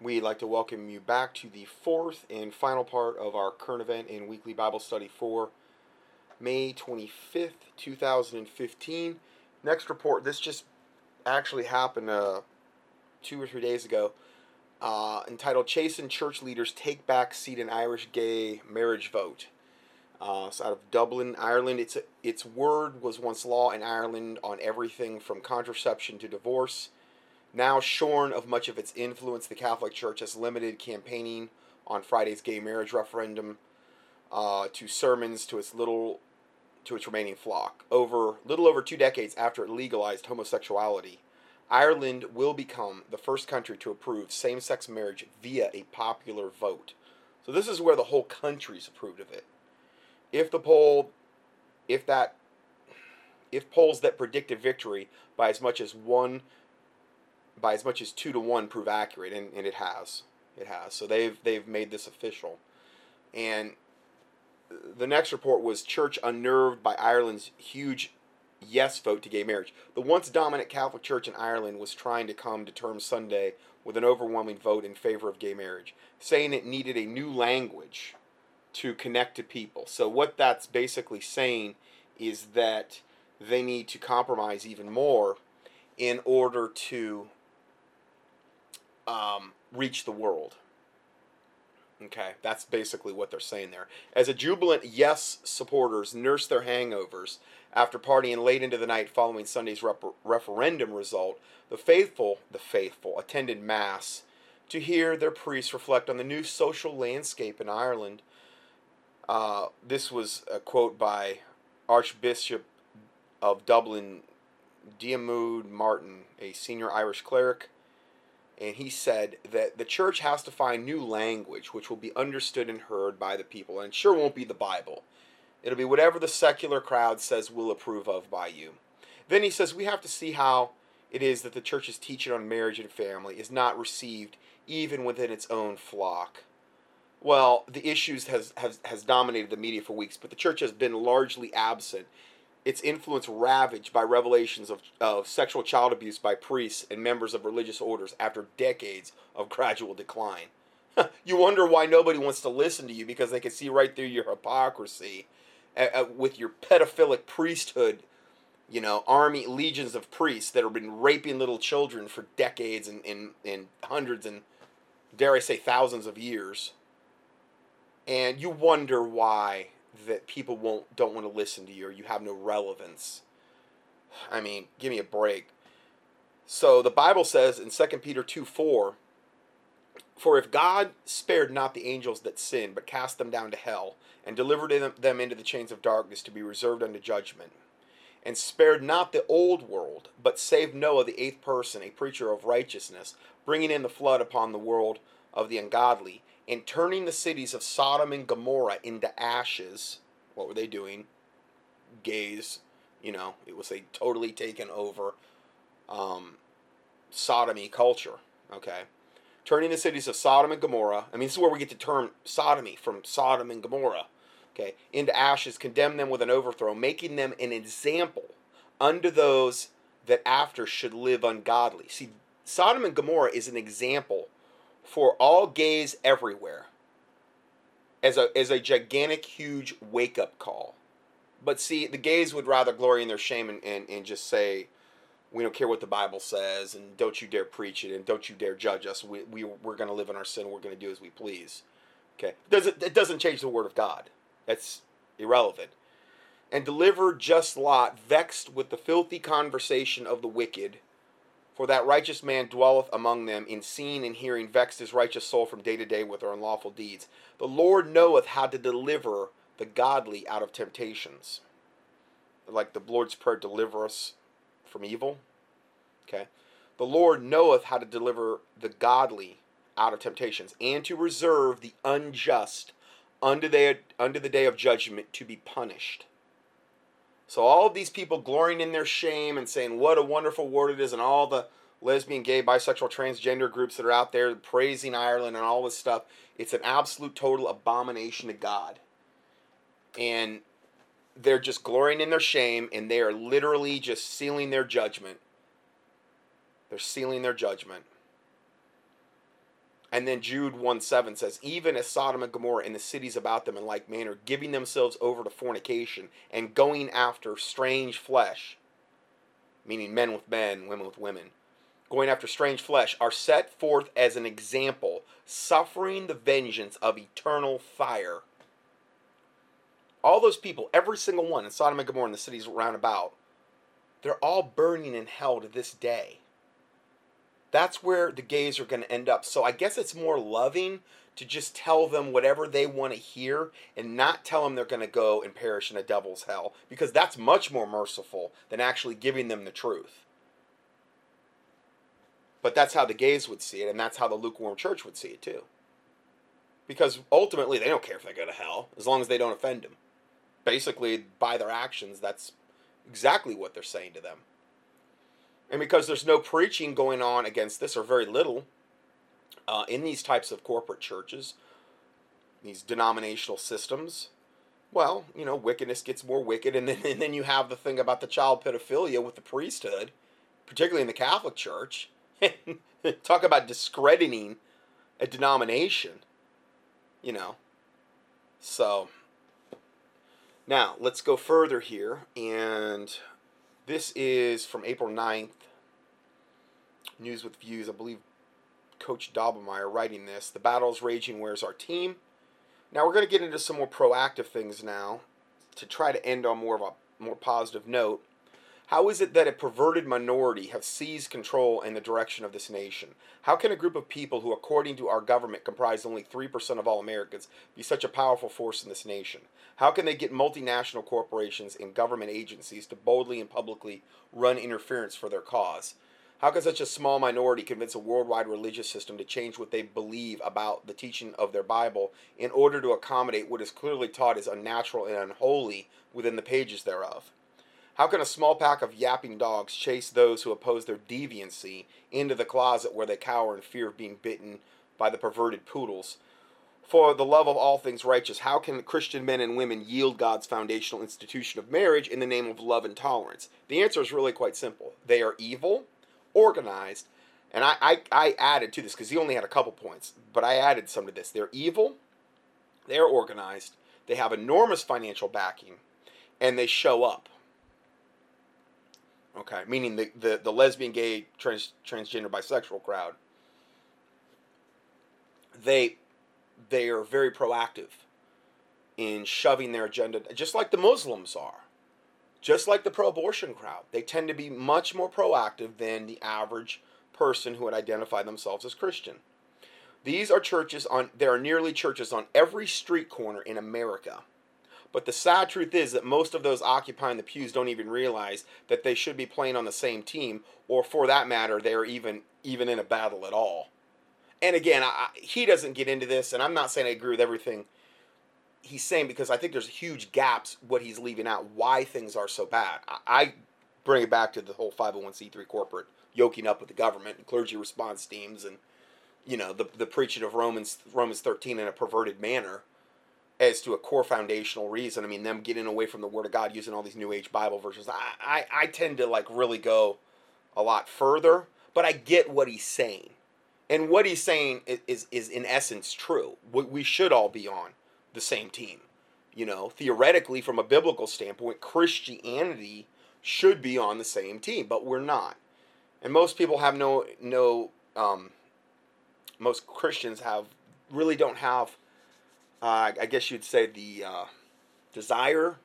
We'd like to welcome you back to the fourth and final part of our current event in weekly Bible study for May 25th, 2015. Next report, this just actually happened uh, two or three days ago, uh, entitled Chastened Church Leaders Take Back Seat in Irish Gay Marriage Vote. Uh, it's out of Dublin, Ireland. It's a, its word was once law in Ireland on everything from contraception to divorce. Now shorn of much of its influence, the Catholic Church has limited campaigning on Friday's gay marriage referendum uh, to sermons to its little to its remaining flock. Over little over two decades after it legalized homosexuality, Ireland will become the first country to approve same-sex marriage via a popular vote. So this is where the whole country's approved of it if the poll, if that, if polls that predict a victory by as much as one, by as much as two to one prove accurate, and, and it has, it has. So they've they've made this official, and the next report was church unnerved by Ireland's huge yes vote to gay marriage. The once dominant Catholic Church in Ireland was trying to come to terms Sunday with an overwhelming vote in favor of gay marriage, saying it needed a new language to connect to people. So what that's basically saying is that they need to compromise even more in order to um, reach the world. Okay, that's basically what they're saying there. As a jubilant yes supporters nurse their hangovers after partying late into the night following Sunday's rep- referendum result, the faithful, the faithful, attended mass to hear their priests reflect on the new social landscape in Ireland uh, this was a quote by Archbishop of Dublin, Diarmuid Martin, a senior Irish cleric. And he said that the church has to find new language which will be understood and heard by the people. And sure won't be the Bible. It'll be whatever the secular crowd says we'll approve of by you. Then he says we have to see how it is that the church's teaching on marriage and family is not received even within its own flock well, the issues has, has, has dominated the media for weeks, but the church has been largely absent. Its influence ravaged by revelations of, of sexual child abuse by priests and members of religious orders after decades of gradual decline. you wonder why nobody wants to listen to you because they can see right through your hypocrisy uh, with your pedophilic priesthood, you know, army, legions of priests that have been raping little children for decades and, and, and hundreds and, dare I say, thousands of years and you wonder why that people won't don't want to listen to you or you have no relevance. I mean, give me a break. So the Bible says in 2 Peter 2 4, For if God spared not the angels that sinned, but cast them down to hell, and delivered them into the chains of darkness to be reserved unto judgment, and spared not the old world, but saved Noah, the eighth person, a preacher of righteousness, bringing in the flood upon the world of the ungodly, and turning the cities of Sodom and Gomorrah into ashes. What were they doing? Gays, you know, it was a totally taken over um, sodomy culture. Okay, turning the cities of Sodom and Gomorrah. I mean, this is where we get the term sodomy from Sodom and Gomorrah. Okay, into ashes, condemn them with an overthrow, making them an example unto those that after should live ungodly. See, Sodom and Gomorrah is an example for all gays everywhere as a as a gigantic huge wake up call. But see, the gays would rather glory in their shame and, and, and just say, we don't care what the Bible says, and don't you dare preach it, and don't you dare judge us. We, we, we're going to live in our sin. We're going to do as we please. Okay? Does it, it doesn't change the Word of God. That's irrelevant. And deliver just Lot, vexed with the filthy conversation of the wicked, for that righteous man dwelleth among them, in seeing and hearing, vexed his righteous soul from day to day with their unlawful deeds. The Lord knoweth how to deliver the godly out of temptations. Like the Lord's Prayer, deliver us from evil. Okay. The Lord knoweth how to deliver the godly out of temptations, and to reserve the unjust unto unto the day of judgment to be punished. So all of these people glorying in their shame and saying what a wonderful word it is, and all the lesbian, gay, bisexual, transgender groups that are out there praising Ireland and all this stuff, it's an absolute total abomination to God. And they're just glorying in their shame, and they are literally just sealing their judgment. They're sealing their judgment. And then Jude 1 7 says, Even as Sodom and Gomorrah and the cities about them in like manner, giving themselves over to fornication and going after strange flesh, meaning men with men, women with women, going after strange flesh, are set forth as an example, suffering the vengeance of eternal fire. All those people, every single one in Sodom and Gomorrah and the cities round about, they're all burning in hell to this day that's where the gays are going to end up. So I guess it's more loving to just tell them whatever they want to hear and not tell them they're going to go and perish in a devil's hell because that's much more merciful than actually giving them the truth. But that's how the gays would see it, and that's how the lukewarm church would see it too. Because ultimately, they don't care if they go to hell as long as they don't offend them. Basically, by their actions, that's exactly what they're saying to them. And because there's no preaching going on against this, or very little, uh, in these types of corporate churches, these denominational systems, well, you know, wickedness gets more wicked. And then, and then you have the thing about the child pedophilia with the priesthood, particularly in the Catholic Church. Talk about discrediting a denomination, you know. So, now let's go further here. And this is from April 9th. News with Views. I believe Coach Daubenmire writing this. The battle is raging. Where's our team? Now we're going to get into some more proactive things now to try to end on more of a more positive note. How is it that a perverted minority have seized control in the direction of this nation? How can a group of people who, according to our government, comprise only 3% of all Americans be such a powerful force in this nation? How can they get multinational corporations and government agencies to boldly and publicly run interference for their cause? How can such a small minority convince a worldwide religious system to change what they believe about the teaching of their Bible in order to accommodate what is clearly taught as unnatural and unholy within the pages thereof? How can a small pack of yapping dogs chase those who oppose their deviancy into the closet where they cower in fear of being bitten by the perverted poodles? For the love of all things righteous, how can Christian men and women yield God's foundational institution of marriage in the name of love and tolerance? The answer is really quite simple. They are evil, organized, and I, I, I added to this because he only had a couple points, but I added some to this. They're evil, they're organized, they have enormous financial backing, and they show up. Okay, meaning the, the, the lesbian, gay, trans, transgender, bisexual crowd. They they are very proactive in shoving their agenda, just like the Muslims are, just like the pro-abortion crowd. They tend to be much more proactive than the average person who would identify themselves as Christian. These are churches on. There are nearly churches on every street corner in America but the sad truth is that most of those occupying the pews don't even realize that they should be playing on the same team, or for that matter, they're even even in a battle at all. And again, I, he doesn't get into this, and I'm not saying I agree with everything he's saying because I think there's huge gaps what he's leaving out, why things are so bad. I, I bring it back to the whole 501c3 corporate yoking up with the government and clergy response teams and you know the the preaching of Romans Romans 13 in a perverted manner as to a core foundational reason. I mean, them getting away from the Word of God using all these New Age Bible verses. I, I, I tend to like really go a lot further, but I get what he's saying. And what he's saying is, is, is in essence true. What we should all be on the same team. You know, theoretically, from a biblical standpoint, Christianity should be on the same team, but we're not. And most people have no no um, most Christians have really don't have uh, I guess you'd say the uh, desire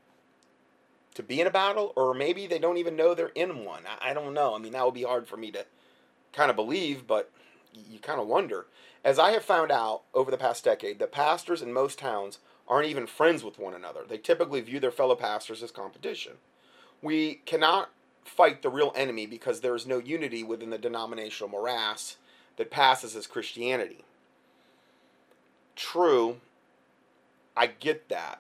to be in a battle, or maybe they don't even know they're in one. I, I don't know. I mean, that would be hard for me to kind of believe, but you kind of wonder. As I have found out over the past decade, that pastors in most towns aren't even friends with one another. They typically view their fellow pastors as competition. We cannot fight the real enemy because there is no unity within the denominational morass that passes as Christianity. True, I get that.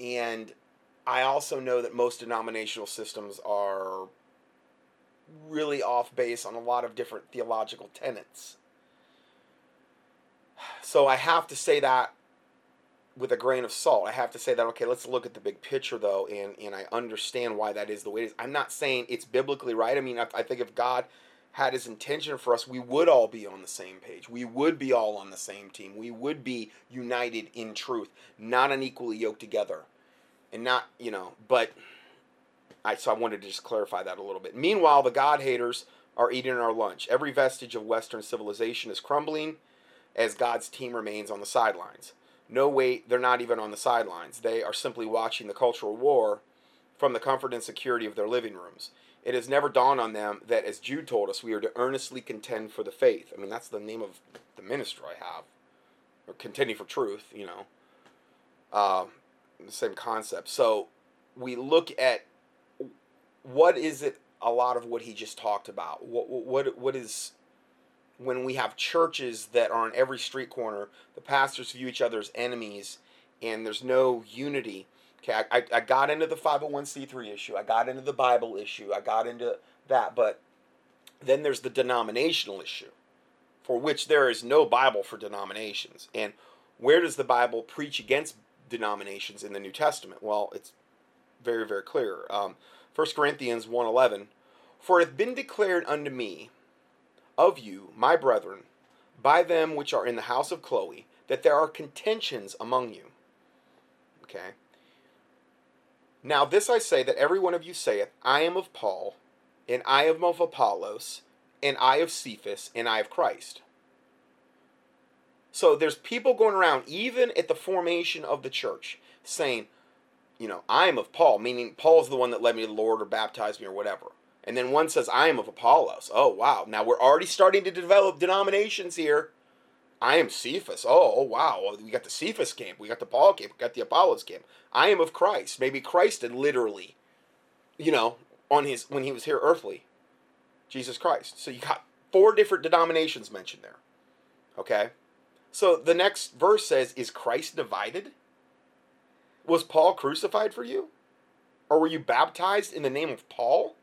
And I also know that most denominational systems are really off base on a lot of different theological tenets. So I have to say that with a grain of salt. I have to say that, okay, let's look at the big picture though, and, and I understand why that is the way it is. I'm not saying it's biblically right. I mean, I, I think if God had his intention for us, we would all be on the same page. We would be all on the same team. We would be united in truth, not unequally yoked together. And not, you know, but I so I wanted to just clarify that a little bit. Meanwhile, the God haters are eating our lunch. Every vestige of Western civilization is crumbling as God's team remains on the sidelines. No, wait, they're not even on the sidelines. They are simply watching the cultural war from the comfort and security of their living rooms. It has never dawned on them that, as Jude told us, we are to earnestly contend for the faith. I mean, that's the name of the ministry I have, or contending for truth. You know, uh, same concept. So we look at what is it. A lot of what he just talked about. What what what is when we have churches that are on every street corner, the pastors view each other as enemies, and there's no unity. Okay, I, I got into the 501c3 issue, I got into the Bible issue, I got into that, but then there's the denominational issue, for which there is no Bible for denominations. And where does the Bible preach against denominations in the New Testament? Well, it's very, very clear. Um, 1 Corinthians 1.11, For it hath been declared unto me of you, my brethren, by them which are in the house of Chloe, that there are contentions among you. Okay. Now this I say that every one of you saith, I am of Paul, and I am of Apollos, and I of Cephas, and I of Christ. So there's people going around, even at the formation of the church, saying, you know, I am of Paul, meaning Paul's the one that led me to the Lord or baptized me or whatever. And then one says, I am of Apollos. Oh, wow. Now we're already starting to develop denominations here. I am Cephas. Oh, oh, wow. We got the Cephas camp. We got the Paul camp. We got the Apollos camp. I am of Christ. Maybe Christ and literally, you know, on his when he was here earthly. Jesus Christ. So you got four different denominations mentioned there. Okay? So the next verse says, Is Christ divided? Was Paul crucified for you? Or were you baptized in the name of Paul?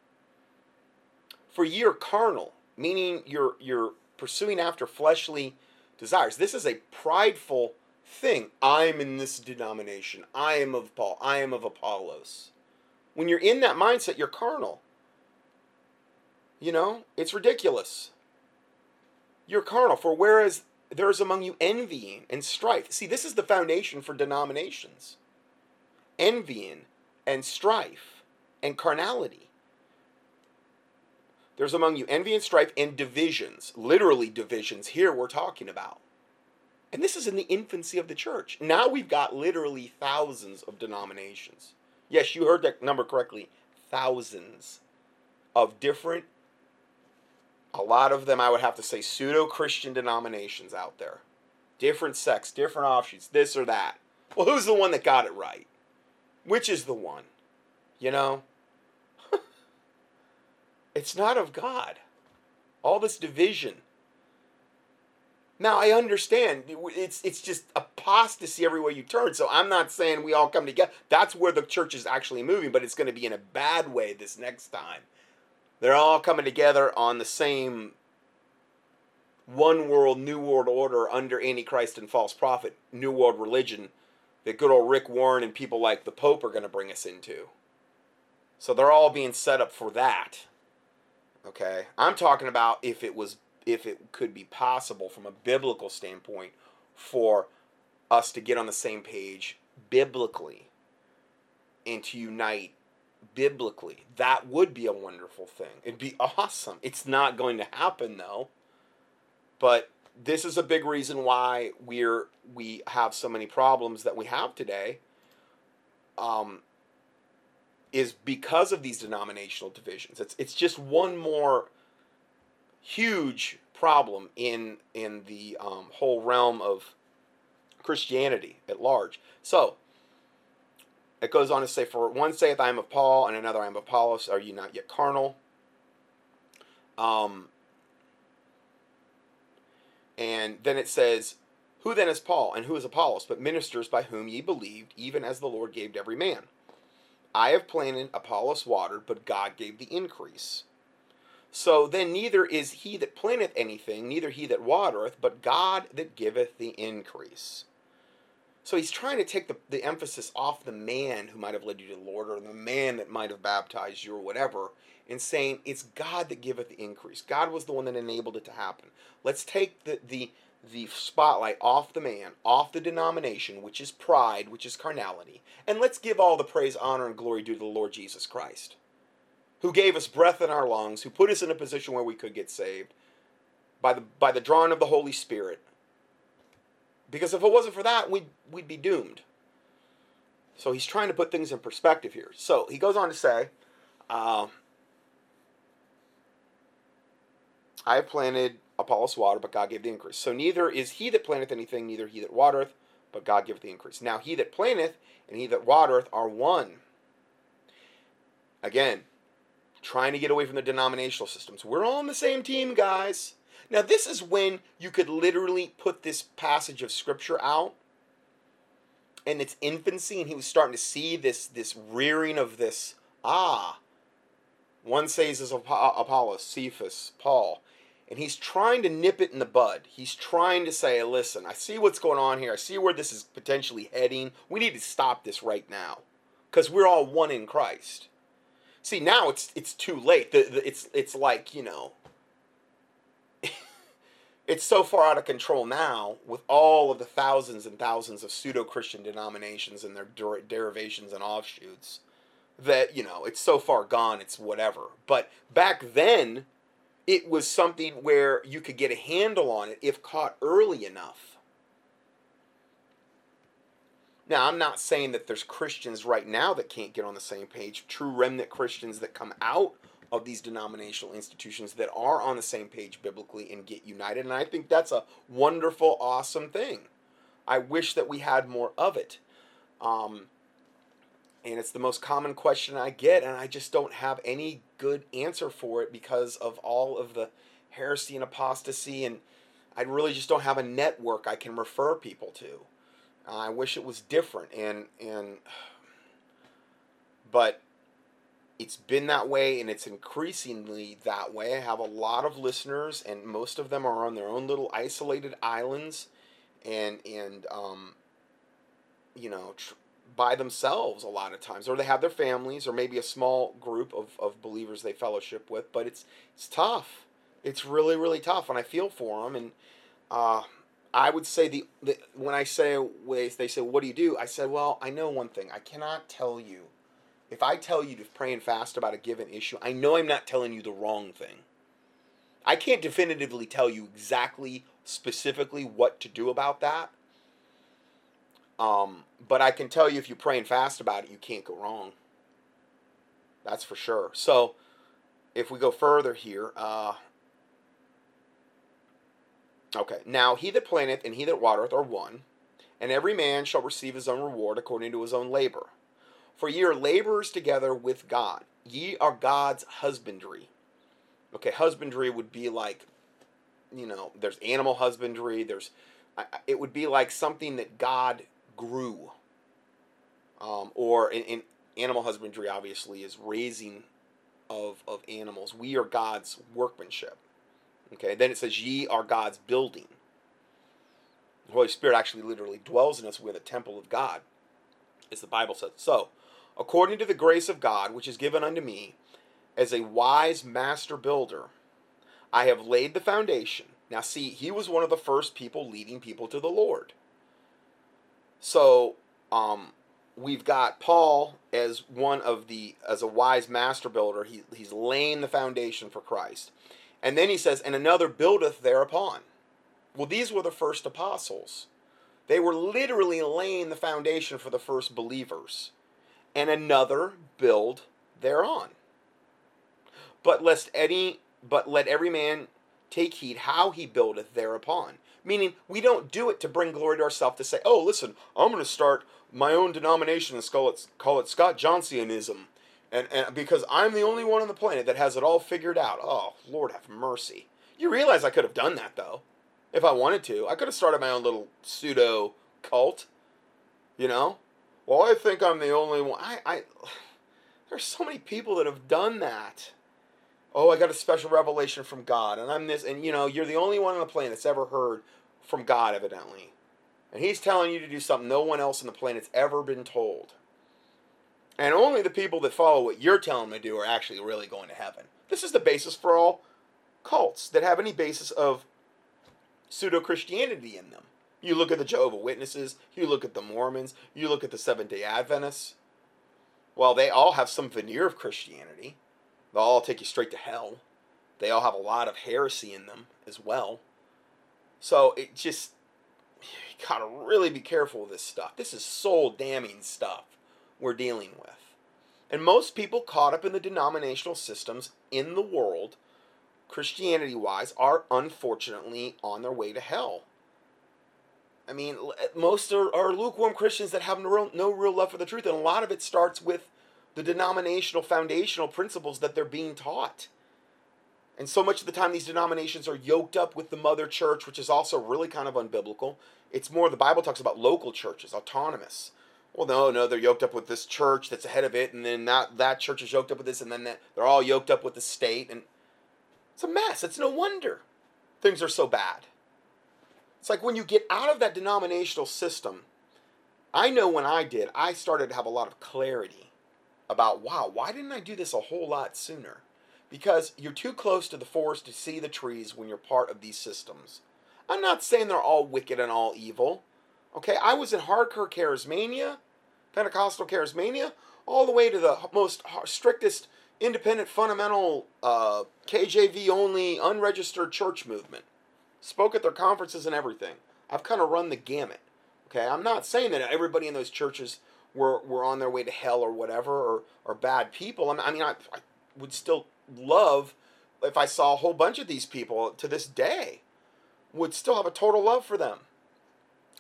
For ye are carnal, meaning you're you're pursuing after fleshly desires. This is a prideful thing. I'm in this denomination. I am of Paul. I am of Apollos. When you're in that mindset, you're carnal. You know, it's ridiculous. You're carnal. For whereas there is among you envying and strife. See, this is the foundation for denominations envying and strife and carnality. There's among you envy and strife and divisions, literally divisions. Here we're talking about. And this is in the infancy of the church. Now we've got literally thousands of denominations. Yes, you heard that number correctly. Thousands of different, a lot of them I would have to say pseudo Christian denominations out there. Different sects, different offshoots, this or that. Well, who's the one that got it right? Which is the one? You know? It's not of God. All this division. Now I understand it's it's just apostasy everywhere you turn. So I'm not saying we all come together. That's where the church is actually moving, but it's going to be in a bad way this next time. They're all coming together on the same one world, new world order under Antichrist and false prophet, new world religion that good old Rick Warren and people like the Pope are going to bring us into. So they're all being set up for that. Okay? I'm talking about if it was if it could be possible from a biblical standpoint for us to get on the same page biblically and to unite biblically. That would be a wonderful thing. It'd be awesome. It's not going to happen though. But this is a big reason why we're we have so many problems that we have today. Um, is because of these denominational divisions. It's it's just one more huge problem in in the um, whole realm of Christianity at large. So it goes on to say, "For one saith, I am of Paul, and another, I am of Apollos. Are you not yet carnal?" Um, and then it says, "Who then is Paul, and who is Apollos, but ministers by whom ye believed, even as the Lord gave to every man." I have planted, Apollos watered, but God gave the increase. So then neither is he that planteth anything, neither he that watereth, but God that giveth the increase. So he's trying to take the, the emphasis off the man who might have led you to the Lord or the man that might have baptized you or whatever, and saying it's God that giveth the increase. God was the one that enabled it to happen. Let's take the the the spotlight off the man, off the denomination, which is pride, which is carnality, and let's give all the praise, honor, and glory due to the Lord Jesus Christ, who gave us breath in our lungs, who put us in a position where we could get saved by the by the drawing of the Holy Spirit. Because if it wasn't for that, we'd we'd be doomed. So he's trying to put things in perspective here. So he goes on to say, uh, I planted Apollos water, but God gave the increase. So neither is he that planteth anything, neither he that watereth, but God giveth the increase. Now he that planteth and he that watereth are one. Again, trying to get away from the denominational systems. We're all on the same team, guys. Now this is when you could literally put this passage of scripture out in its infancy, and he was starting to see this this rearing of this ah. One says is Apollos, Cephas, Paul and he's trying to nip it in the bud. He's trying to say, listen, I see what's going on here. I see where this is potentially heading. We need to stop this right now because we're all one in Christ. See, now it's it's too late. The, the, it's it's like you know, it's so far out of control now with all of the thousands and thousands of pseudo Christian denominations and their der- derivations and offshoots that you know it's so far gone. It's whatever. But back then it was something where you could get a handle on it if caught early enough. Now, I'm not saying that there's Christians right now that can't get on the same page, true remnant Christians that come out of these denominational institutions that are on the same page biblically and get united. And I think that's a wonderful, awesome thing. I wish that we had more of it. Um, and it's the most common question I get, and I just don't have any good answer for it because of all of the heresy and apostasy, and I really just don't have a network I can refer people to. I wish it was different, and and but it's been that way, and it's increasingly that way. I have a lot of listeners, and most of them are on their own little isolated islands, and and um, you know. Tr- by themselves a lot of times, or they have their families, or maybe a small group of, of believers they fellowship with. But it's it's tough. It's really really tough, and I feel for them. And uh, I would say the, the when I say they say what do you do? I said, well, I know one thing. I cannot tell you. If I tell you to pray and fast about a given issue, I know I'm not telling you the wrong thing. I can't definitively tell you exactly, specifically what to do about that. Um, but I can tell you if you pray and fast about it, you can't go wrong. That's for sure. So, if we go further here, uh, okay. Now he that planteth and he that watereth are one, and every man shall receive his own reward according to his own labor. For ye are laborers together with God. Ye are God's husbandry. Okay, husbandry would be like, you know, there's animal husbandry. There's, it would be like something that God grew. Um, or in, in animal husbandry, obviously, is raising of, of animals. We are God's workmanship. Okay, then it says, Ye are God's building. The Holy Spirit actually literally dwells in us. We're the temple of God, as the Bible says. So, according to the grace of God, which is given unto me, as a wise master builder, I have laid the foundation. Now, see, he was one of the first people leading people to the Lord. So um, we've got Paul as one of the as a wise master builder. He, he's laying the foundation for Christ, and then he says, "And another buildeth thereupon." Well, these were the first apostles. They were literally laying the foundation for the first believers, and another build thereon. But lest any, but let every man take heed how he buildeth thereupon. Meaning, we don't do it to bring glory to ourselves to say, oh, listen, I'm going to start my own denomination and call it, call it Scott Johnsonism. And, and because I'm the only one on the planet that has it all figured out. Oh, Lord have mercy. You realize I could have done that, though, if I wanted to. I could have started my own little pseudo cult, you know? Well, I think I'm the only one. I, I, there's so many people that have done that oh, I got a special revelation from God, and I'm this, and you know, you're the only one on the planet that's ever heard from God, evidently. And He's telling you to do something no one else on the planet's ever been told. And only the people that follow what you're telling them to do are actually really going to heaven. This is the basis for all cults that have any basis of pseudo Christianity in them. You look at the Jehovah Witnesses, you look at the Mormons, you look at the Seventh day Adventists. Well, they all have some veneer of Christianity. They'll all take you straight to hell. They all have a lot of heresy in them as well. So it just, you gotta really be careful with this stuff. This is soul damning stuff we're dealing with. And most people caught up in the denominational systems in the world, Christianity wise, are unfortunately on their way to hell. I mean, most are, are lukewarm Christians that have no real, no real love for the truth, and a lot of it starts with the denominational foundational principles that they're being taught. And so much of the time, these denominations are yoked up with the mother church, which is also really kind of unbiblical. It's more, the Bible talks about local churches, autonomous. Well, no, no, they're yoked up with this church that's ahead of it, and then that, that church is yoked up with this, and then that, they're all yoked up with the state. And it's a mess. It's no wonder things are so bad. It's like when you get out of that denominational system, I know when I did, I started to have a lot of clarity about, wow, why didn't I do this a whole lot sooner? Because you're too close to the forest to see the trees when you're part of these systems. I'm not saying they're all wicked and all evil. Okay, I was in hardcore charismania, Pentecostal charismania, all the way to the most strictest independent fundamental uh, KJV only unregistered church movement spoke at their conferences and everything. I've kind of run the gamut. Okay, I'm not saying that everybody in those churches were, were on their way to hell or whatever or, or bad people. I mean, I, I would still love if I saw a whole bunch of these people to this day, would still have a total love for them.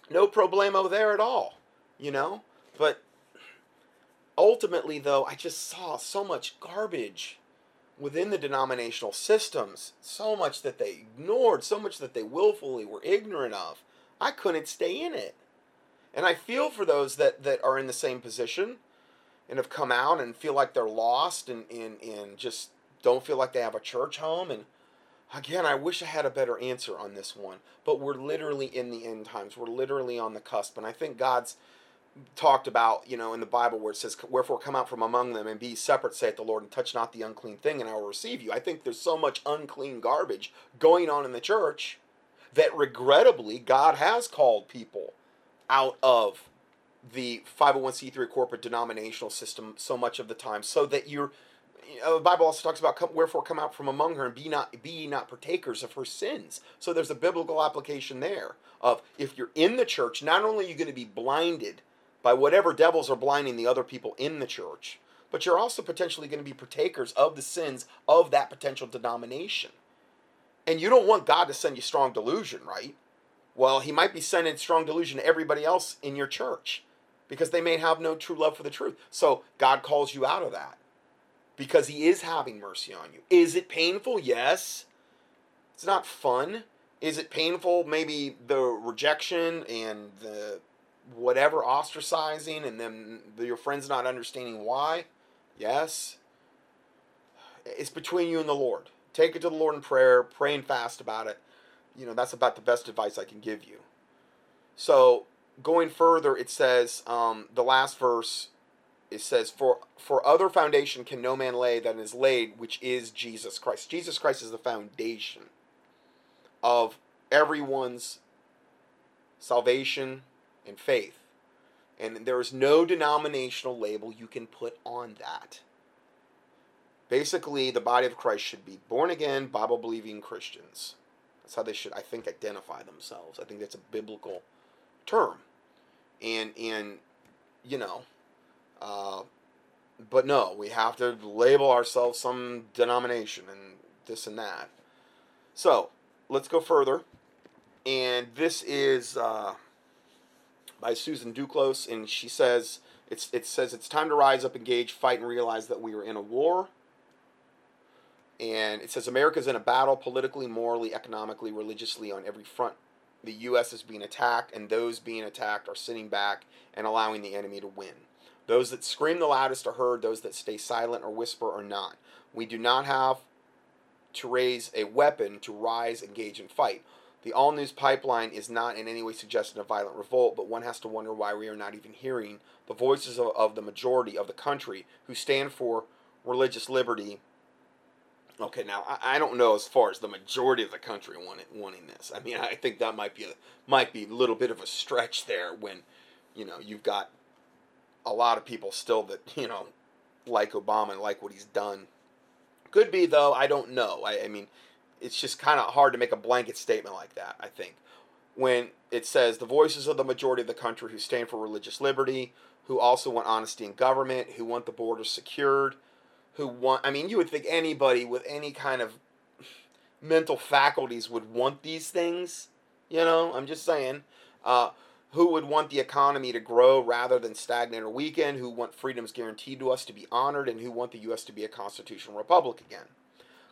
No problemo there at all, you know? But ultimately, though, I just saw so much garbage within the denominational systems, so much that they ignored, so much that they willfully were ignorant of. I couldn't stay in it. And I feel for those that, that are in the same position and have come out and feel like they're lost and, and, and just don't feel like they have a church home. And again, I wish I had a better answer on this one. But we're literally in the end times. We're literally on the cusp. And I think God's talked about, you know, in the Bible where it says, Wherefore come out from among them and be separate, saith the Lord, and touch not the unclean thing, and I will receive you. I think there's so much unclean garbage going on in the church that regrettably God has called people out of the 501c3 corporate denominational system so much of the time so that you're you know, the Bible also talks about come, wherefore come out from among her and be not be not partakers of her sins. So there's a biblical application there of if you're in the church, not only are you going to be blinded by whatever devils are blinding the other people in the church, but you're also potentially going to be partakers of the sins of that potential denomination. And you don't want God to send you strong delusion, right? Well, he might be sending strong delusion to everybody else in your church because they may have no true love for the truth. So God calls you out of that because he is having mercy on you. Is it painful? Yes. It's not fun. Is it painful? Maybe the rejection and the whatever ostracizing and then your friends not understanding why. Yes. It's between you and the Lord. Take it to the Lord in prayer, pray and fast about it. You know, that's about the best advice I can give you. So, going further, it says, um, the last verse, it says, for, for other foundation can no man lay than is laid, which is Jesus Christ. Jesus Christ is the foundation of everyone's salvation and faith. And there is no denominational label you can put on that. Basically, the body of Christ should be born again, Bible believing Christians. That's how they should, I think, identify themselves. I think that's a biblical term. And, and you know, uh, but no, we have to label ourselves some denomination and this and that. So, let's go further. And this is. Uh, by Susan Duclos, and she says it's it says it's time to rise up, engage, fight, and realize that we are in a war. And it says America's in a battle politically, morally, economically, religiously on every front. The U.S. is being attacked, and those being attacked are sitting back and allowing the enemy to win. Those that scream the loudest are heard, those that stay silent or whisper are not. We do not have to raise a weapon to rise, engage, and fight. The all news pipeline is not in any way suggesting a violent revolt, but one has to wonder why we are not even hearing the voices of, of the majority of the country who stand for religious liberty. Okay, now I, I don't know as far as the majority of the country wanting, wanting this. I mean, I think that might be a might be a little bit of a stretch there when, you know, you've got a lot of people still that you know like Obama and like what he's done. Could be though. I don't know. I, I mean, it's just kind of hard to make a blanket statement like that. I think when it says the voices of the majority of the country who stand for religious liberty, who also want honesty in government, who want the borders secured, who want. I mean, you would think anybody with any kind of mental faculties would want these things. You know, I'm just saying. Uh, who would want the economy to grow rather than stagnate or weaken, who want freedoms guaranteed to us to be honored, and who want the U.S. to be a constitutional republic again.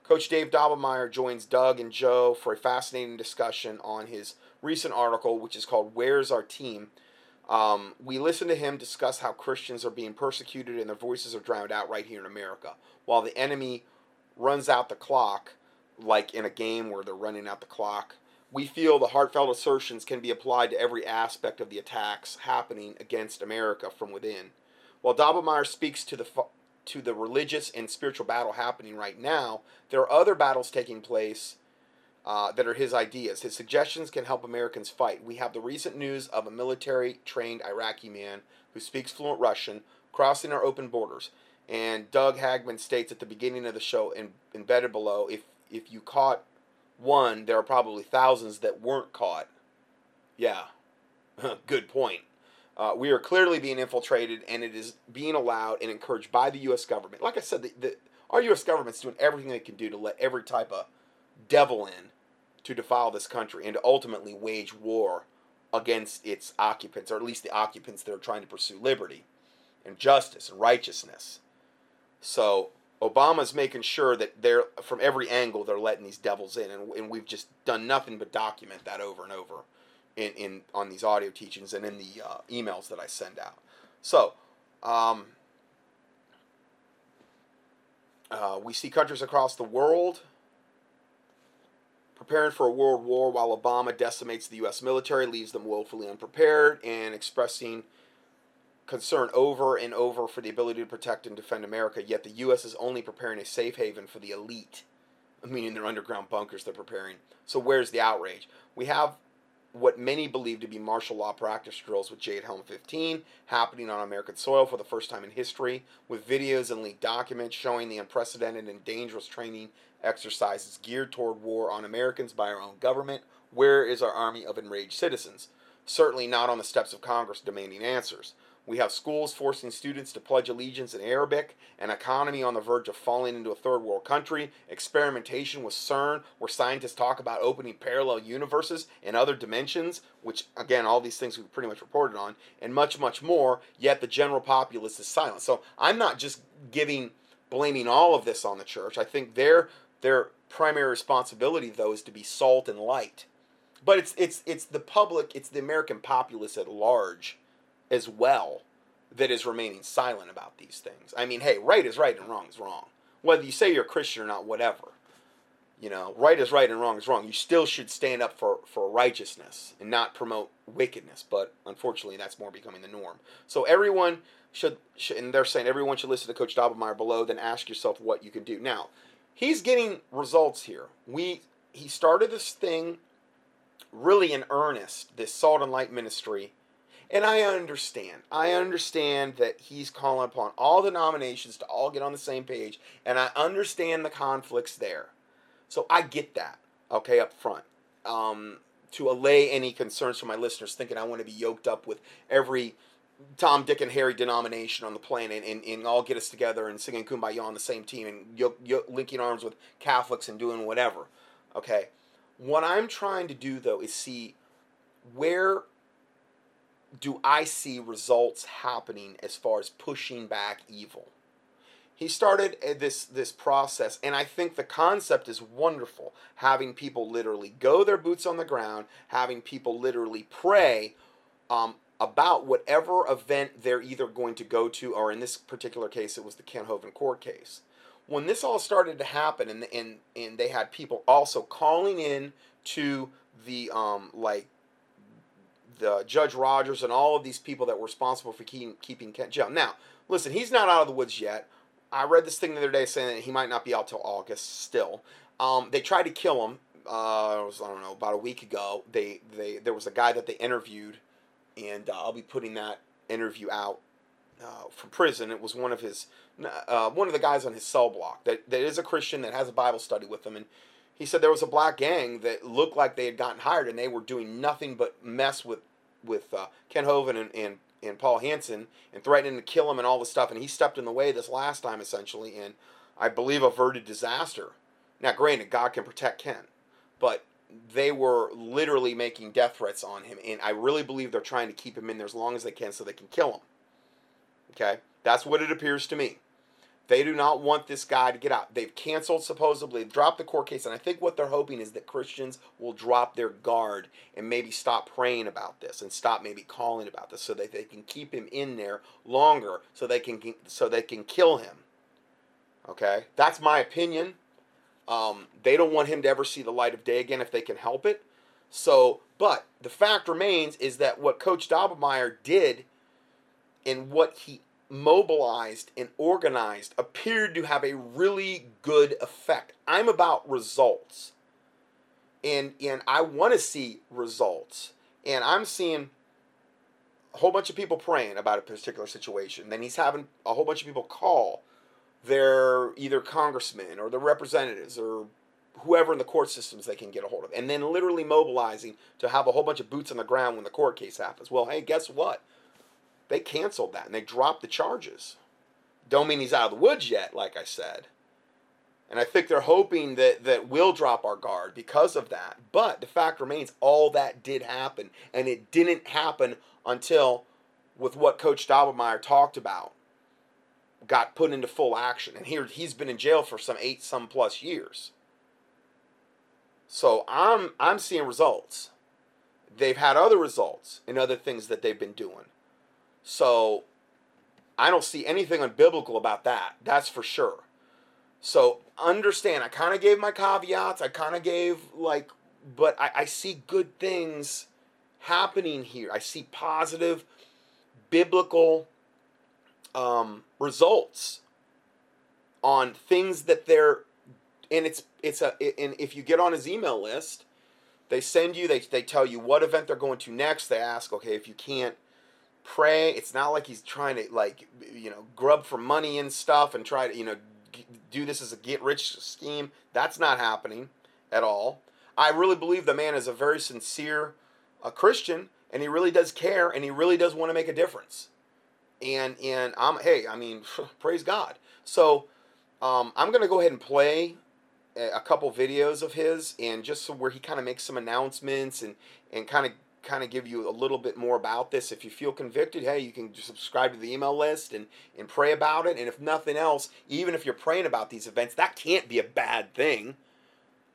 Coach Dave Daubenmire joins Doug and Joe for a fascinating discussion on his recent article, which is called Where's Our Team? Um, we listen to him discuss how Christians are being persecuted and their voices are drowned out right here in America, while the enemy runs out the clock, like in a game where they're running out the clock we feel the heartfelt assertions can be applied to every aspect of the attacks happening against America from within. While Daubenmire speaks to the to the religious and spiritual battle happening right now, there are other battles taking place uh, that are his ideas. His suggestions can help Americans fight. We have the recent news of a military trained Iraqi man who speaks fluent Russian crossing our open borders. And Doug Hagmann states at the beginning of the show, in, embedded below, if if you caught one, there are probably thousands that weren't caught. Yeah, good point. Uh, we are clearly being infiltrated, and it is being allowed and encouraged by the U.S. government. Like I said, the, the, our U.S. government's doing everything they can do to let every type of devil in to defile this country and to ultimately wage war against its occupants, or at least the occupants that are trying to pursue liberty and justice and righteousness. So Obama's making sure that they're from every angle they're letting these devils in, and, and we've just done nothing but document that over and over in, in on these audio teachings and in the uh, emails that I send out. So, um, uh, we see countries across the world preparing for a world war while Obama decimates the U.S. military, leaves them woefully unprepared, and expressing concern over and over for the ability to protect and defend America, yet the U.S. is only preparing a safe haven for the elite, meaning their underground bunkers they're preparing. So where's the outrage? We have what many believe to be martial law practice drills with Jade Helm 15 happening on American soil for the first time in history, with videos and leaked documents showing the unprecedented and dangerous training exercises geared toward war on Americans by our own government. Where is our army of enraged citizens? Certainly not on the steps of Congress demanding answers. We have schools forcing students to pledge allegiance in Arabic, an economy on the verge of falling into a third world country, experimentation with CERN, where scientists talk about opening parallel universes and other dimensions, which, again, all these things we've pretty much reported on, and much, much more, yet the general populace is silent. So I'm not just giving, blaming all of this on the church. I think their, their primary responsibility, though, is to be salt and light. But it's, it's, it's the public, it's the American populace at large as well that is remaining silent about these things. I mean, hey, right is right and wrong is wrong. Whether you say you're a Christian or not, whatever. You know, right is right and wrong is wrong. You still should stand up for, for righteousness and not promote wickedness. But unfortunately, that's more becoming the norm. So everyone should, should and they're saying everyone should listen to Coach Daubenmire below, then ask yourself what you can do. Now, he's getting results here. We He started this thing really in earnest, this Salt and Light ministry and I understand. I understand that he's calling upon all the nominations to all get on the same page, and I understand the conflicts there. So I get that, okay, up front. Um, to allay any concerns from my listeners thinking I want to be yoked up with every Tom, Dick, and Harry denomination on the planet and, and all get us together and singing Kumbaya on the same team and yo- yo- linking arms with Catholics and doing whatever. Okay? What I'm trying to do, though, is see where do I see results happening as far as pushing back evil. He started uh, this this process, and I think the concept is wonderful. Having people literally go their boots on the ground, having people literally pray um, about whatever event they're either going to go to, or in this particular case, it was the Kent Hovind court case. When this all started to happen, and and and they had people also calling in to the um like the Judge Rodgers and all of these people that were responsible for keeping keeping Kent jail. Now, listen, he's not out of the woods yet. I read this thing the other day saying that he might not be out till August still. Um, they tried to kill him. Uh, it was I don't know about a week ago. They they there was a guy that they interviewed, and uh, I'll be putting that interview out uh, from prison. It was one of his uh, one of the guys on his cell block that that is a Christian that has a Bible study with him, and he said there was a black gang that looked like they had gotten hired and they were doing nothing but mess with with uh, Kent Hovind and, and and Paul Hansen and threatening to kill him and all this stuff. And he stepped in the way this last time essentially, and I believe averted disaster. Now, granted, God can protect Ken, but they were literally making death threats on him, and I really believe they're trying to keep him in there as long as they can so they can kill him. Okay, that's what it appears to me. They do not want this guy to get out. They've canceled, supposedly, dropped the court case. And I think what they're hoping is that Christians will drop their guard and maybe stop praying about this and stop maybe calling about this so that they can keep him in there longer so they can, so they can kill him. Okay? That's my opinion. Um, they don't want him to ever see the light of day again if they can help it. So, but the fact remains is that what Coach Daubenmire did and what he mobilized and organized appeared to have a really good effect. I'm about results. And and I want to see results. And I'm seeing a whole bunch of people praying about a particular situation. Then he's having a whole bunch of people call their either congressmen or the representatives or whoever in the court systems they can get a hold of. And then literally mobilizing to have a whole bunch of boots on the ground when the court case happens. Well, hey, guess what? They canceled that and they dropped the charges. Don't mean he's out of the woods yet, like I said. And I think they're hoping that, that we'll drop our guard because of that. But the fact remains, all that did happen. And it didn't happen until, with what Coach Daubenmire talked about, got put into full action. And here he's been in jail for some eight some plus years. So I'm I'm seeing results. They've had other results in other things that they've been doing. So I don't see anything unbiblical about that. That's for sure. So understand, I kind of gave my caveats. I kind of gave, like, but I, I see good things happening here. I see positive biblical um, results on things that they're and it's it's a and if you get on his email list they send you they, they tell you what event they're going to next they ask okay if you can't pray. It's not like he's trying to like you know grub for money and stuff and try to you know do this as a get rich scheme. That's not happening at all. I really believe the man is a very sincere a Christian and he really does care and he really does want to make a difference. And and I'm hey, I mean, praise God. So um, I'm gonna go ahead and play a couple videos of his and just so where he kind of makes some announcements and and kind of kind of give you a little bit more about this. If you feel convicted, hey, you can subscribe to the email list and, and pray about it. And if nothing else, even if you're praying about these events, that can't be a bad thing.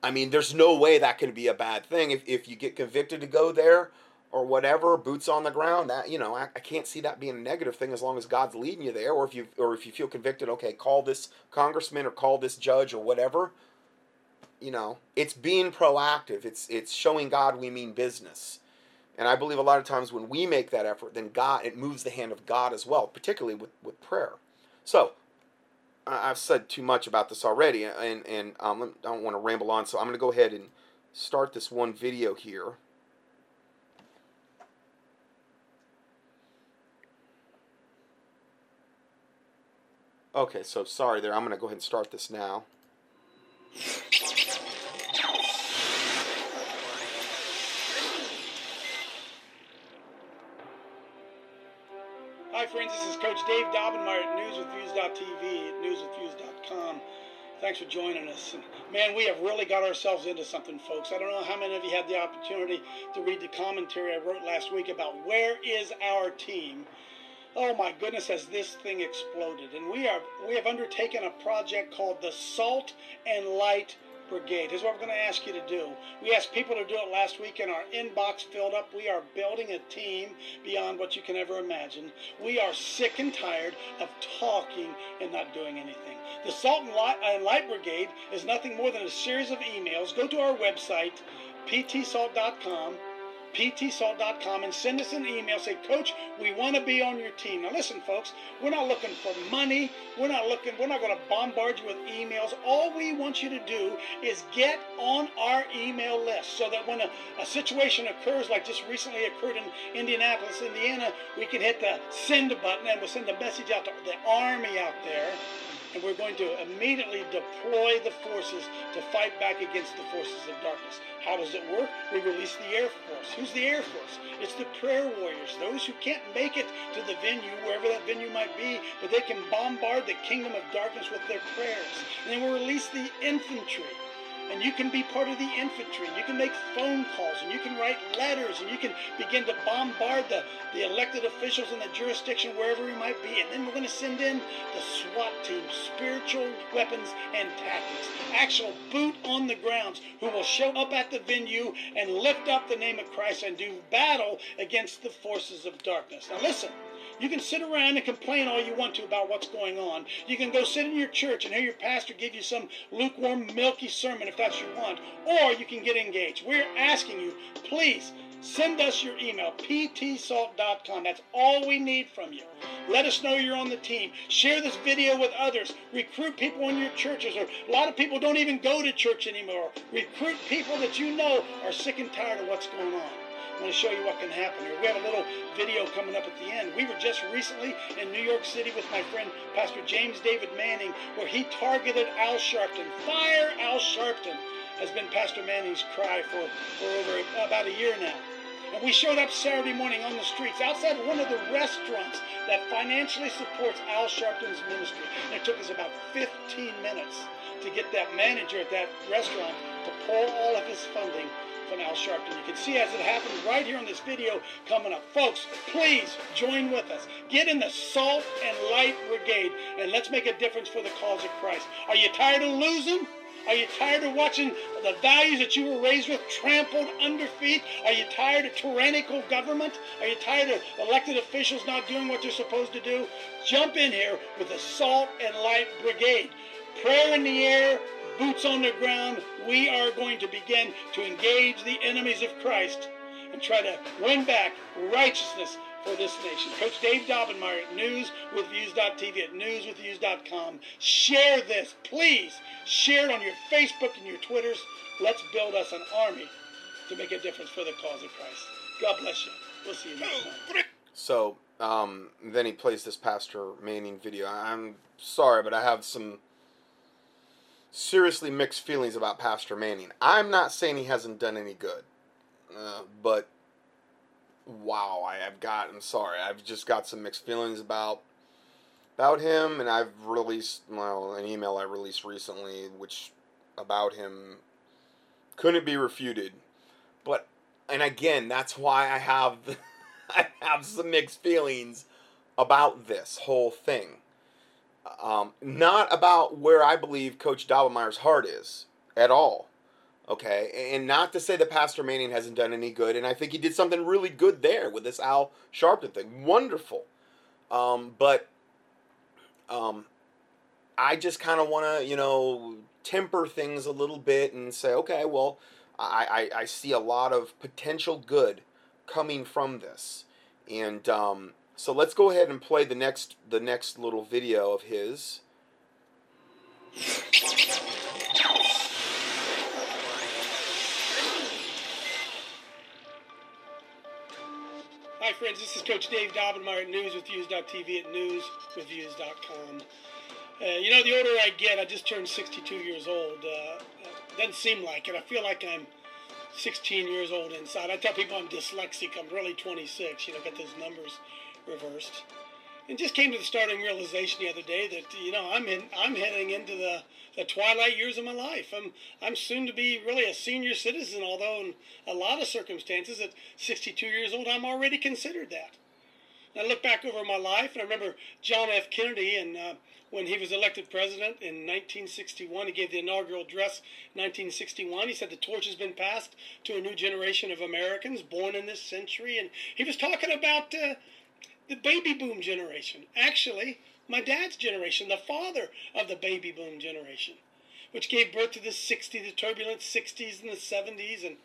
I mean, there's no way that can be a bad thing. If, if you get convicted to go there or whatever, boots on the ground, that you know, I, I can't see that being a negative thing as long as God's leading you there. Or if you or if you feel convicted, okay, call this congressman or call this judge or whatever. You know, it's being proactive. It's it's showing God we mean business and I believe a lot of times when we make that effort, then God, it moves the hand of God as well, particularly with, with prayer. So, I've said too much about this already, and, and um, I don't want to ramble on, so I'm going to go ahead and start this one video here. Okay, so sorry there. I'm going to go ahead and start this now. Hi, friends. This is Coach Dave Daubenmire at newswithviews.tv at newswithviews.com. Thanks for joining us. And man, we have really got ourselves into something, folks. I don't know how many of you had the opportunity to read the commentary I wrote last week about where is our team. Oh my goodness, has this thing exploded? And we are we have undertaken a project called the Salt and Light Brigade. Here's what we're going to ask you to do. We asked people to do it last week, and our inbox filled up. We are building a team beyond what you can ever imagine. We are sick and tired of talking and not doing anything. The Salt and uh, Light, Brigade is nothing more than a series of emails. Go to our website ptsalt.com ptsalt.com and send us an email. Say, Coach, we want to be on your team. Now, listen, folks, we're not looking for money. We're not looking, we're not going to bombard you with emails. All we want you to do is get on our email list so that when a, a situation occurs, like just recently occurred in Indianapolis, Indiana, we can hit the send button and we'll send a message out to the army out there and we're going to immediately deploy the forces to fight back against the forces of darkness. How does it work? We release the Air Force. Who's the Air Force? It's the prayer warriors, those who can't make it to the venue, wherever that venue might be, but they can bombard the kingdom of darkness with their prayers. And then we'll release the infantry and you can be part of the infantry and you can make phone calls and you can write letters and you can begin to bombard the, the elected officials in the jurisdiction wherever we might be. And then we're going to send in the SWAT team spiritual weapons and tactics actual boot on the grounds who will show up at the venue and lift up the name of Christ and do battle against the forces of darkness. Now listen you can sit around and complain all you want to about what's going on. You can go sit in your church and hear your pastor give you some lukewarm, milky sermon if that's what you want. Or you can get engaged. We're asking you, please, send us your email, ptsalt.com. That's all we need from you. Let us know you're on the team. Share this video with others. Recruit people in your churches. Or a lot of people don't even go to church anymore. Recruit people that you know are sick and tired of what's going on. I'm going to show you what can happen here. We have a little video coming up at the end. We were just recently in New York City with my friend Pastor James David Manning, where he targeted Al Sharpton. Fire Al Sharpton has been Pastor Manning's cry for, for over about a year now. And we showed up Saturday morning on the streets outside one of the restaurants that financially supports Al Sharpton's ministry. And it took us about 15 minutes to get that manager at that restaurant to pull all of his funding from Al Sharpton. You can see as it happens right here on this video coming up. Folks, please join with us. Get in the Salt and Light Brigade and let's make a difference for the cause of Christ. Are you tired of losing? Are you tired of watching the values that you were raised with trampled under feet? Are you tired of tyrannical government? Are you tired of elected officials not doing what they're supposed to do? Jump in here with the Salt and Light Brigade. Prayer in the air, boots on the ground, we are going to begin to engage the enemies of Christ and try to win back righteousness for this nation. Coach Dave Daubenmire at newswithviews.tv at newswithviews.com. Share this, please. Share it on your Facebook and your Twitters. Let's build us an army to make a difference for the cause of Christ. God bless you. We'll see you next time. So um, then he plays this Pastor Manning video. I'm sorry, but I have some seriously mixed feelings about Pastor Manning. I'm not saying he hasn't done any good, uh, but wow, I have got. I'm sorry, I've just got some mixed feelings about about him, and I've released well an email I released recently, which about him couldn't be refuted. But and again, that's why I have I have some mixed feelings about this whole thing. Um, not about where I believe Coach Daubenmire's heart is at all. Okay, and not to say that Pastor Manning hasn't done any good, and I think he did something really good there with this Al Sharpton thing. Wonderful. Um, but um, I just kind of want to, you know, temper things a little bit and say, okay, well, I, I, I see a lot of potential good coming from this. And um, so let's go ahead and play the next the next little video of his. Hi, friends. This is Coach Dave Daubenmire at newswithviews.tv at newswithviews.com. Uh, you know, the older I get, I just turned 62 years old. Uh, doesn't seem like it. I feel like I'm 16 years old inside. I tell people I'm dyslexic. I'm really 26. You know, got those numbers reversed. And just came to the starting realization the other day that you know I'm in I'm heading into the, the twilight years of my life. I'm I'm soon to be really a senior citizen, although in a lot of circumstances at 62 years old I'm already considered that. And I look back over my life and I remember John F. Kennedy and uh, when he was elected president in 1961, he gave the inaugural address in 1961. He said the torch has been passed to a new generation of Americans born in this century, and he was talking about. Uh, the baby boom generation. Actually, my dad's generation, the father of the baby boom generation, which gave birth to the 60s, the turbulent 60s and the 70s. And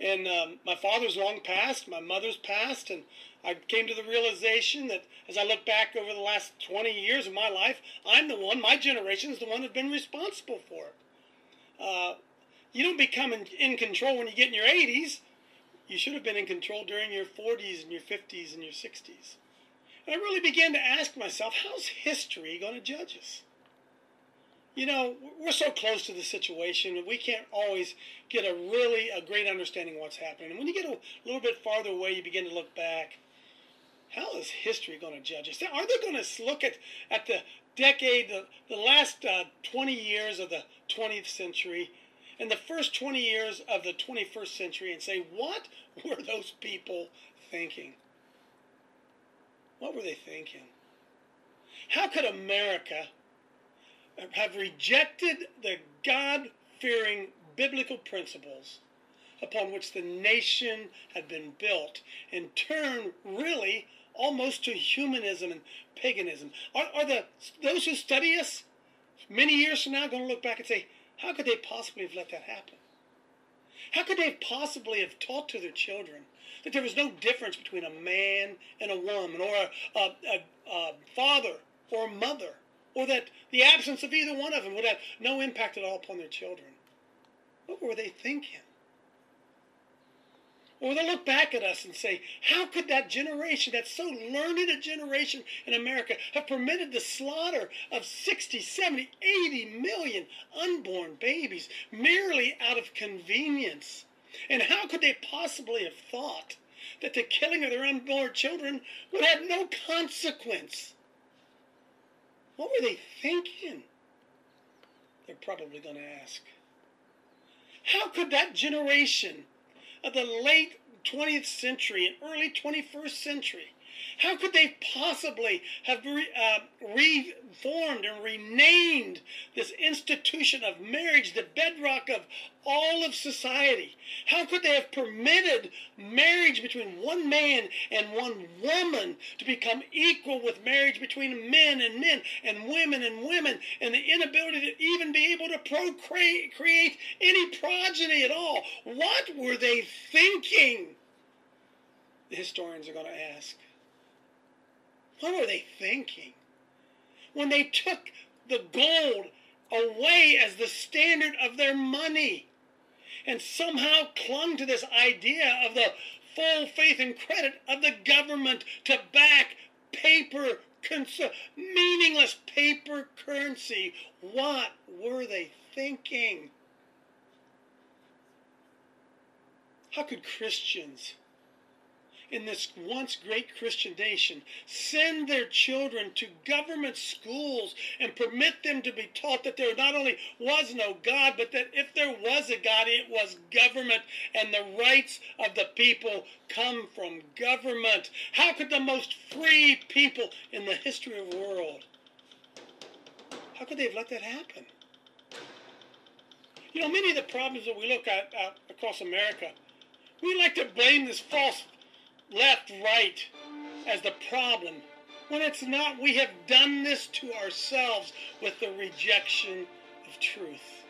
And um, my father's long passed, my mother's passed, and I came to the realization that as I look back over the last 20 years of my life, I'm the one, my generation is the one that's been responsible for it. Uh, you don't become in, in control when you get in your 80s. You should have been in control during your 40s and your 50s and your 60s. And I really began to ask myself, how's history going to judge us? You know, we're so close to the situation that we can't always get a really a great understanding of what's happening. And when you get a little bit farther away, you begin to look back. How is history going to judge us? Are they going to look at, at the decade, the, the last uh, 20 years of the 20th century, and the first 20 years of the 21st century and say, what were those people thinking? What were they thinking? How could America have rejected the God fearing biblical principles upon which the nation had been built and turn really almost to humanism and paganism? Are, are the, those who study us many years from now going to look back and say, how could they possibly have let that happen? How could they possibly have taught to their children that there was no difference between a man and a woman, or a, a, a, a father or a mother, or that the absence of either one of them would have no impact at all upon their children? What were they thinking? Or they look back at us and say, how could that generation, that so learned a generation in America, have permitted the slaughter of 60, 70, 80 million unborn babies merely out of convenience? And how could they possibly have thought that the killing of their unborn children would have no consequence? What were they thinking? They're probably going to ask. How could that generation of the late 20th century and early 21st century. How could they possibly have re, uh, reformed and renamed this institution of marriage, the bedrock of all of society? How could they have permitted marriage between one man and one woman to become equal with marriage between men and men and women and women and the inability to even be able to procreate create any progeny at all? What were they thinking? The historians are going to ask. What were they thinking? When they took the gold away as the standard of their money and somehow clung to this idea of the full faith and credit of the government to back paper meaningless paper currency. What were they thinking? How could Christians in this once great Christian nation send their children to government schools and permit them to be taught that there not only was no God, but that if there was a God, it was government and the rights of the people come from government. How could the most free people in the history of the world, how could they have let that happen? You know, many of the problems that we look at across America, we like to blame this false left, right as the problem when it's not. We have done this to ourselves with the rejection of truth.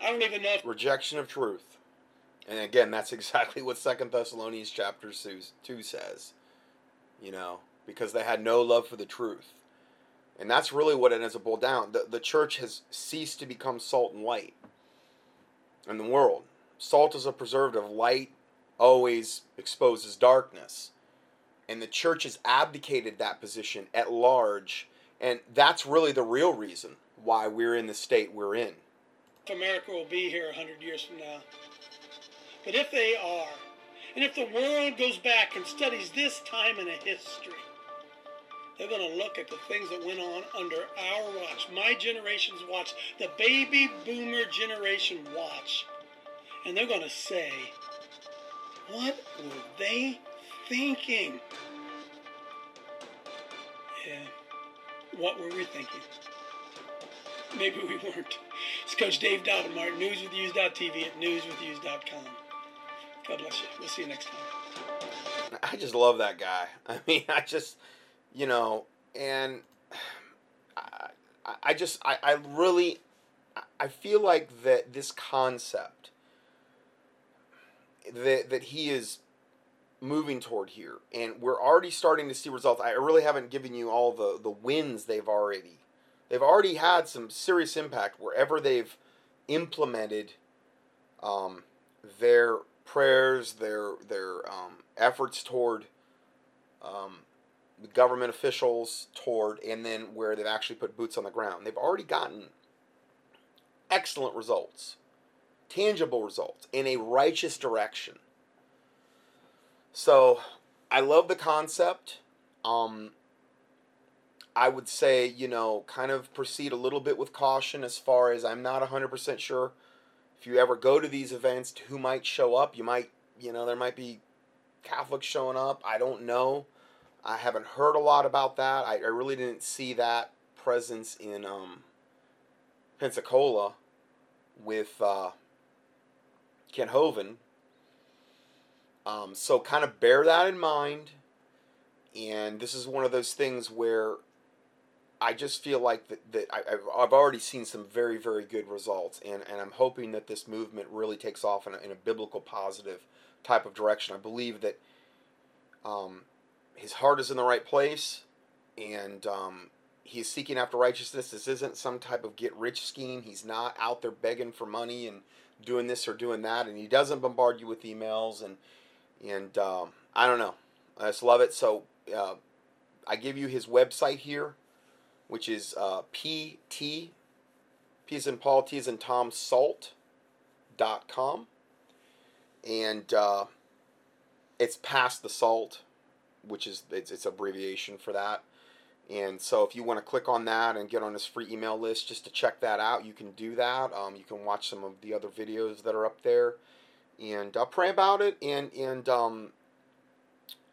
I don't even know if rejection of truth. And again, that's exactly what Second Thessalonians chapter two says. You know, because they had no love for the truth. And that's really what it ends up boiled down. The, the church has ceased to become salt and light in the world. Salt is a preservative. Light always exposes darkness. And the church has abdicated that position at large. And that's really the real reason why we're in the state we're in. America will be here 100 years from now. But if they are, and if the world goes back and studies this time in a history, they're going to look at the things that went on under our watch, my generation's watch, the baby boomer generation watch. And they're going to say, what were they thinking? Yeah. What were we thinking? Maybe we weren't. It's Coach Dave Daubenmire at, newswithviews.tv at newswithviews.com. God bless you. We'll see you next time. I just love that guy. I mean, I just, you know, and I, I just, I, I really, I feel like that this concept that that he is moving toward here, and we're already starting to see results. I really haven't given you all the the wins they've already. They've already had some serious impact wherever they've implemented um, their prayers, their their um, efforts toward um, the government officials, toward, and then where they've actually put boots on the ground. They've already gotten excellent results, tangible results in a righteous direction. So I love the concept. Um, I would say, you know, kind of proceed a little bit with caution as far as I'm not 100% sure if you ever go to these events who might show up. You might, you know, there might be Catholics showing up. I don't know. I haven't heard a lot about that. I, I really didn't see that presence in um, Pensacola with uh, Kent Hovind. Um, so kind of bear that in mind. And this is one of those things where I just feel like that, that I, have I've already seen some very, very good results. And, and I'm hoping that this movement really takes off in a, in a biblical positive type of direction. I believe that um, his heart is in the right place and um, he's seeking after righteousness. This isn't some type of get rich scheme. He's not out there begging for money and doing this or doing that. And he doesn't bombard you with emails and and um, I don't know. I just love it. So uh, I give you his website here, which is uh, pt p is in Paul T is in Tom Salt dot com, and uh, it's past the salt, which is it's it's abbreviation for that. And so if you want to click on that and get on this free email list just to check that out, you can do that. Um, you can watch some of the other videos that are up there and uh, pray about it and and um,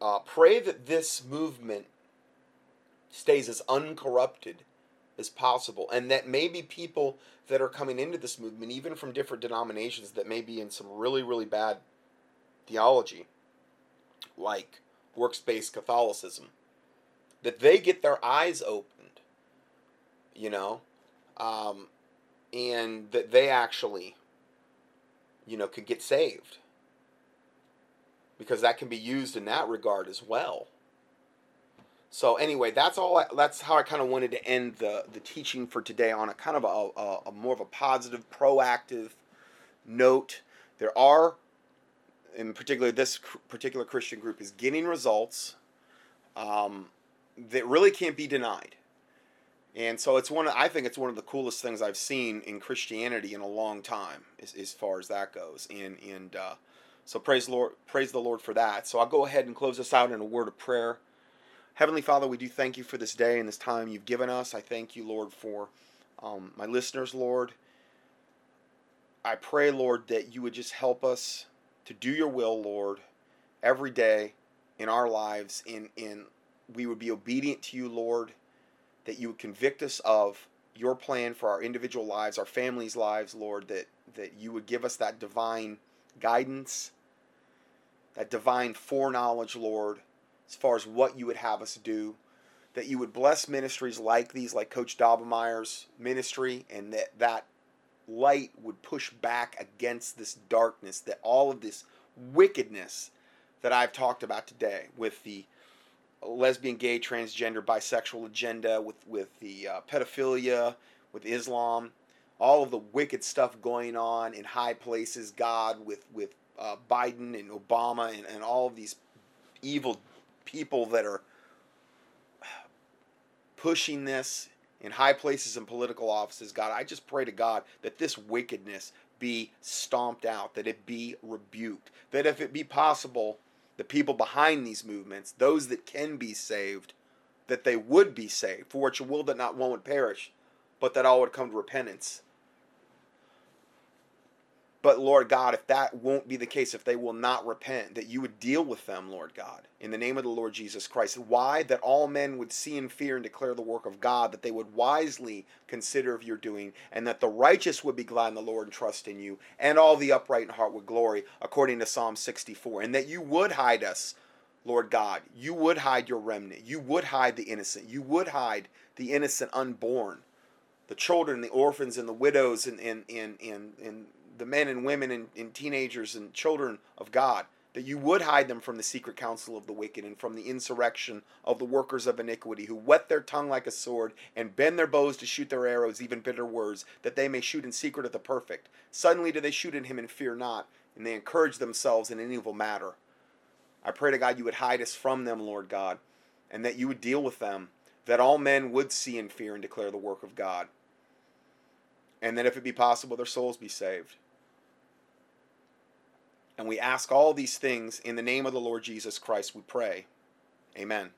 uh, pray that this movement stays as uncorrupted as possible and that maybe people that are coming into this movement even from different denominations that may be in some really really bad theology like works-based catholicism that they get their eyes opened you know um, and that they actually you know, could get saved. Because that can be used in that regard as well. So anyway, that's all. I, that's how I kind of wanted to end the the teaching for today on a kind of a, a, a more of a positive, proactive note. There are, in particular, this particular Christian group is getting results um, that really can't be denied. And so it's one. Of, I think it's one of the coolest things I've seen in Christianity in a long time, as, as far as that goes. And and uh, so praise Lord, praise the Lord for that. So I'll go ahead and close this out in a word of prayer. Heavenly Father, we do thank you for this day and this time you've given us. I thank you, Lord, for um, my listeners, Lord. I pray, Lord, that you would just help us to do your will, Lord, every day in our lives. In in we would be obedient to you, Lord that you would convict us of your plan for our individual lives, our families' lives, Lord, that, that you would give us that divine guidance, that divine foreknowledge, Lord, as far as what you would have us do. That you would bless ministries like these, like Coach Daubenmire's ministry, and that that light would push back against this darkness, that all of this wickedness that I've talked about today with the lesbian, gay, transgender, bisexual agenda, with with the uh, pedophilia, with Islam, all of the wicked stuff going on in high places. God with with uh, Biden and Obama and, and all of these evil people that are pushing this in high places and political offices. God, I just pray to God that this wickedness be stomped out, that it be rebuked, that if it be possible the people behind these movements, those that can be saved, that they would be saved. For what a will that not one would perish, but that all would come to repentance. But Lord God, if that won't be the case, if they will not repent, that you would deal with them, Lord God, in the name of the Lord Jesus Christ. Why? That all men would see and fear and declare the work of God, that they would wisely consider of your doing, and that the righteous would be glad in the Lord and trust in you, and all the upright in heart would glory, according to Psalm 64. And that you would hide us, Lord God. You would hide your remnant. You would hide the innocent. You would hide the innocent unborn, the children, the orphans, and the widows, and, and, and, and, and the men and women and, and teenagers and children of God, that you would hide them from the secret counsel of the wicked and from the insurrection of the workers of iniquity, who whet their tongue like a sword and bend their bows to shoot their arrows, even bitter words, that they may shoot in secret at the perfect. Suddenly do they shoot at him and fear not, and they encourage themselves in an evil matter. I pray to God you would hide us from them, Lord God, and that you would deal with them, that all men would see and fear and declare the work of God, and that if it be possible, their souls be saved. And we ask all these things in the name of the Lord Jesus Christ, we pray. Amen.